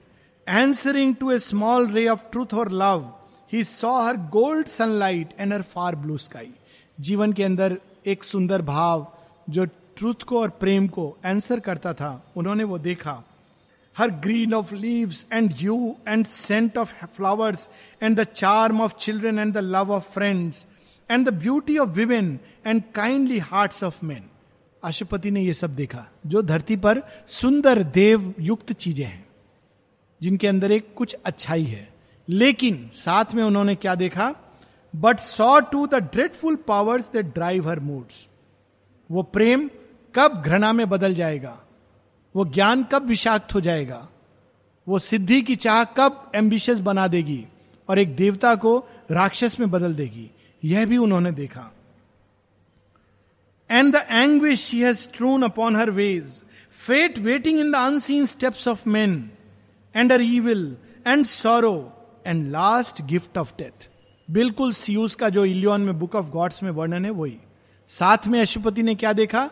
answering to a small ray of truth और love he saw her gold sunlight and her far blue sky जीवन के अंदर एक सुंदर भाव जो ट्रूथ को और प्रेम को एंसर करता था, उन्होंने वो देखा। Her green of leaves and hue and scent of flowers and the charm of children and the love of friends and the beauty of women and kindly hearts of man Aswapati ने यह सब देखा, जो धरती पर सुंदर देव युक्त चीज़ें हैं, जिनके अंदर एक कुछ अच्छाई है। लेकिन साथ में उन्होंने क्या देखा? But saw too the dreadful powers that drive her moods वो प्रेम कब घृणा में बदल जाएगा? वो ज्ञान कब विषाक्त हो जाएगा? वो सिद्धि की चाह कब एम्बिशियस बना देगी और एक देवता को राक्षस में बदल देगी? यह भी उन्होंने देखा। And the anguish she has strewn upon her ways fate waiting in the unseen steps of men and her evil and sorrow and last gift of death बिल्कुल सीयूस का जो इलियन में बुक ऑफ़ गॉड्स में वर्णन है, वही। साथ में अशुपति ने क्या देखा?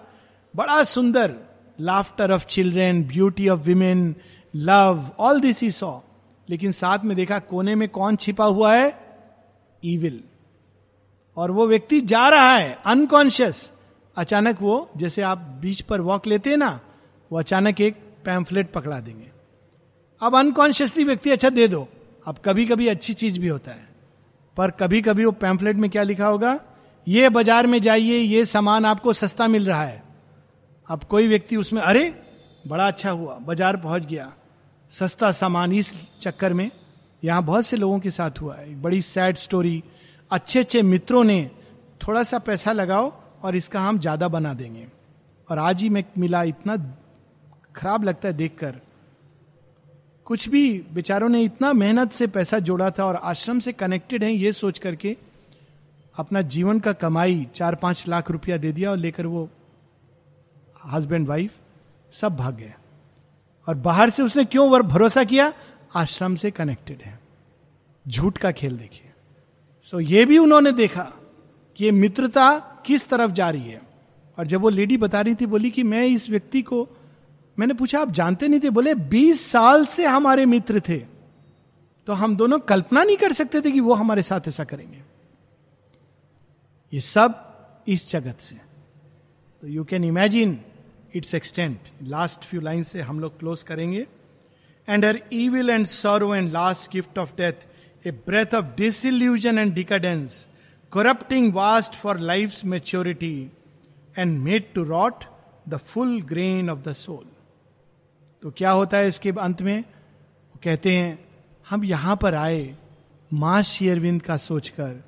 बड़ा सुंदर laughter of children beauty of women love all this he saw लेकिन साथ में देखा, कोने में कौन छिपा हुआ है? ईविल और वो व्यक्ति जा रहा है अनकॉन्शियस अचानक वो, जैसे आप बीच पर वॉक लेते हैं ना, वो अचानक एक पैम्फलेट पकड़ा देंगे। अब अनकॉन्शियसली व्यक्ति अच्छा दे दो। अब कभी कभी अच्छी चीज़ भी होता है। पर कभी कभी वो पैम्फलेट में क्या लिखा होगा? ये बाज़ार में जाइए, ये सामान आपको सस्ता मिल रहा है। अब कोई व्यक्ति उसमें, अरे, बड़ा अच्छा हुआ, बाज़ार पहुँच गया। सस्ता सामान इस चक्कर में, यहाँ बहुत से लोगों के साथ हुआ है। बड़ी सैड स्टोरी अच्छे अच्छे मित्रों ने थोड़ा सा पैसा लगाओ और इसका हम ज़्यादा बना देंगे। और आज ही में मिला इतना खराब लगता है देखकर। कुछ भी बेचारों ने इतना मेहनत से पैसा जोड़ा था और आश्रम से कनेक्टेड है, ये सोच करके अपना जीवन का कमाई चार पाँच लाख रुपया दे दिया और लेकर वो हस्बैंड वाइफ सब भाग गए और बाहर से उसने क्यों वर भरोसा किया? आश्रम से कनेक्टेड है। झूठ का खेल देखिए। सो ये भी उन्होंने देखा कि ये मित्रता किस तरफ़ जा रही है। और जब वो लेडी बता रही थी, बोली कि मैं इस व्यक्ति को, मैंने पूछा, आप जानते नहीं थे? बोले 20 साल से हमारे मित्र थे। तो हम दोनों कल्पना नहीं कर सकते थे कि वो हमारे साथ ऐसा करेंगे। ये सब इस जगत से। तो you can imagine its extent last few line से हम लोग क्लोज करेंगे। And her evil and sorrow and last gift of death a breath of disillusion and decadence corrupting vast for life maturity and made to rot the full grain of the soul तो क्या होता है इसके अंत में? वो कहते हैं, हम यहाँ पर आए, माँ शेयरविंद का सोचकर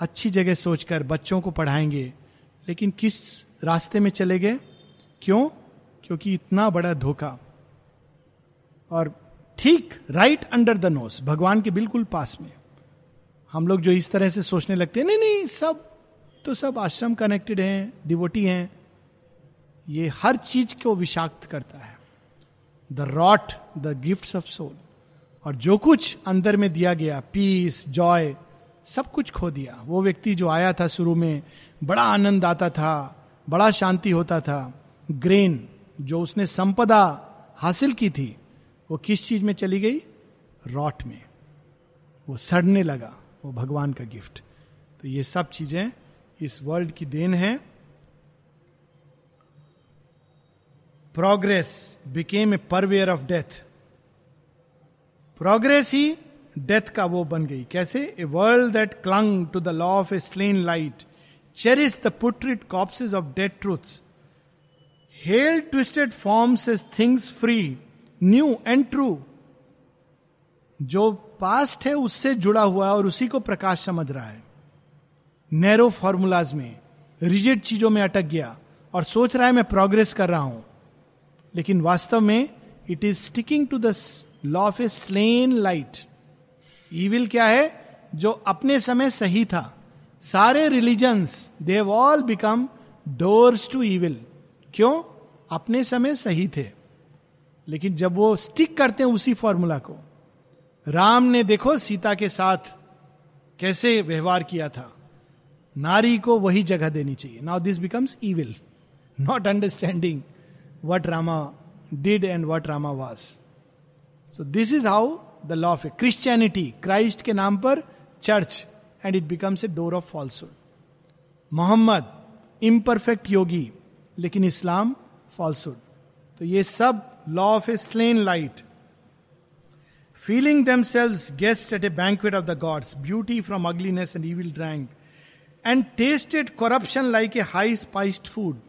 अच्छी जगह सोचकर बच्चों को पढ़ाएँगे। लेकिन किस रास्ते में चले गए? क्यों? क्योंकि इतना बड़ा धोखा। और ठीक राइट अंडर द नोस भगवान के बिल्कुल पास में। हम लोग जो इस तरह से सोचने लगते हैं, नहीं नहीं, सब तो सब आश्रम कनेक्टेड हैं डिवोटी हैं। ये हर चीज़ को विषाक्त करता है। The rot the gift of soul और जो कुछ अंदर में दिया गया पीस जॉय सब कुछ खो दिया। वो व्यक्ति जो आया था शुरू में, बड़ा आनंद आता था, बड़ा शांति होता था। ग्रेन, जो उसने संपदा हासिल की थी, वो किस चीज़ में चली गई? रॉट में। वो सड़ने लगा, वो भगवान का गिफ्ट। तो ये सब चीज़ें इस वर्ल्ड की देन है। Progress became a purveyor of death. Progress he death का वो बन गई कैसे a world that clung to the law of a slain light cherish the putrid corpses of dead truths hail twisted forms as things free new and true जो past है, उससे जुड़ा हुआ है और उसी को प्रकाश समझ रहा है। नैरो फॉर्मूलाज में रिजिड चीज़ों में अटक गया और सोच रहा है मैं प्रोग्रेस कर रहा हूँ। लेकिन वास्तव में it is sticking to the law of a slain light evil क्या है? जो अपने समय सही था। सारे religions they've all become doors to evil क्यों? अपने समय सही थे। लेकिन जब वो स्टिक करते हैं उसी फॉर्मूला को। राम ने देखो सीता के साथ कैसे व्यवहार किया था। नारी को वही जगह देनी चाहिए। Now this becomes evil not understanding what Rama did and what Rama was so this is how the law of Christianity Christ के नाम पर church and it becomes a door of falsehood Mohammed imperfect yogi लेकिन Islam falsehood तो ये सब law of a slain light feeling themselves guest at a banquet of the gods beauty from ugliness and evil drank and tasted corruption like a high spiced food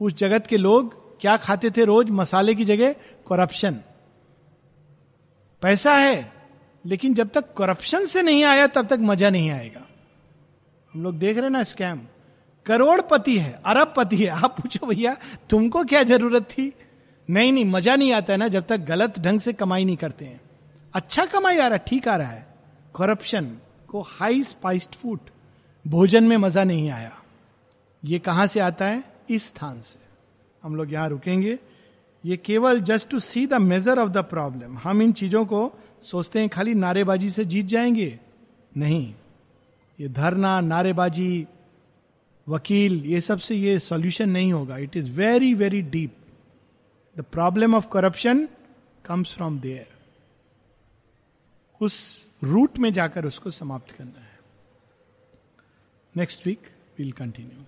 उस जगत के लोग क्या खाते थे रोज? मसाले की जगह करप्शन पैसा है, लेकिन जब तक करप्शन से नहीं आया, तब तक मज़ा नहीं आएगा। हम लोग देख रहे ना स्कैम करोड़पति है, अरबपति है। आप पूछो भैया, तुमको क्या ज़रूरत थी? नहीं नहीं, मज़ा नहीं आता है ना जब तक गलत ढंग से कमाई नहीं करते हैं। अच्छा कमाई आ रहा, ठीक आ रहा है। करप्शन को हाई स्पाइस्ड फ़ूड भोजन में मज़ा नहीं आया। ये कहाँ से आता है? इस स्थान से। हम लोग यहाँ रुकेंगे। ये केवल just to see the measure of the problem हम इन चीज़ों को सोचते हैं, खाली नारेबाजी से जीत जाएँगे? नहीं। ये धरना, नारेबाजी, वकील, ये सबसे ये सॉल्यूशन नहीं होगा। It is very very deep the problem of corruption comes from there उस रूट में जाकर उसको समाप्त करना है। Next week will continue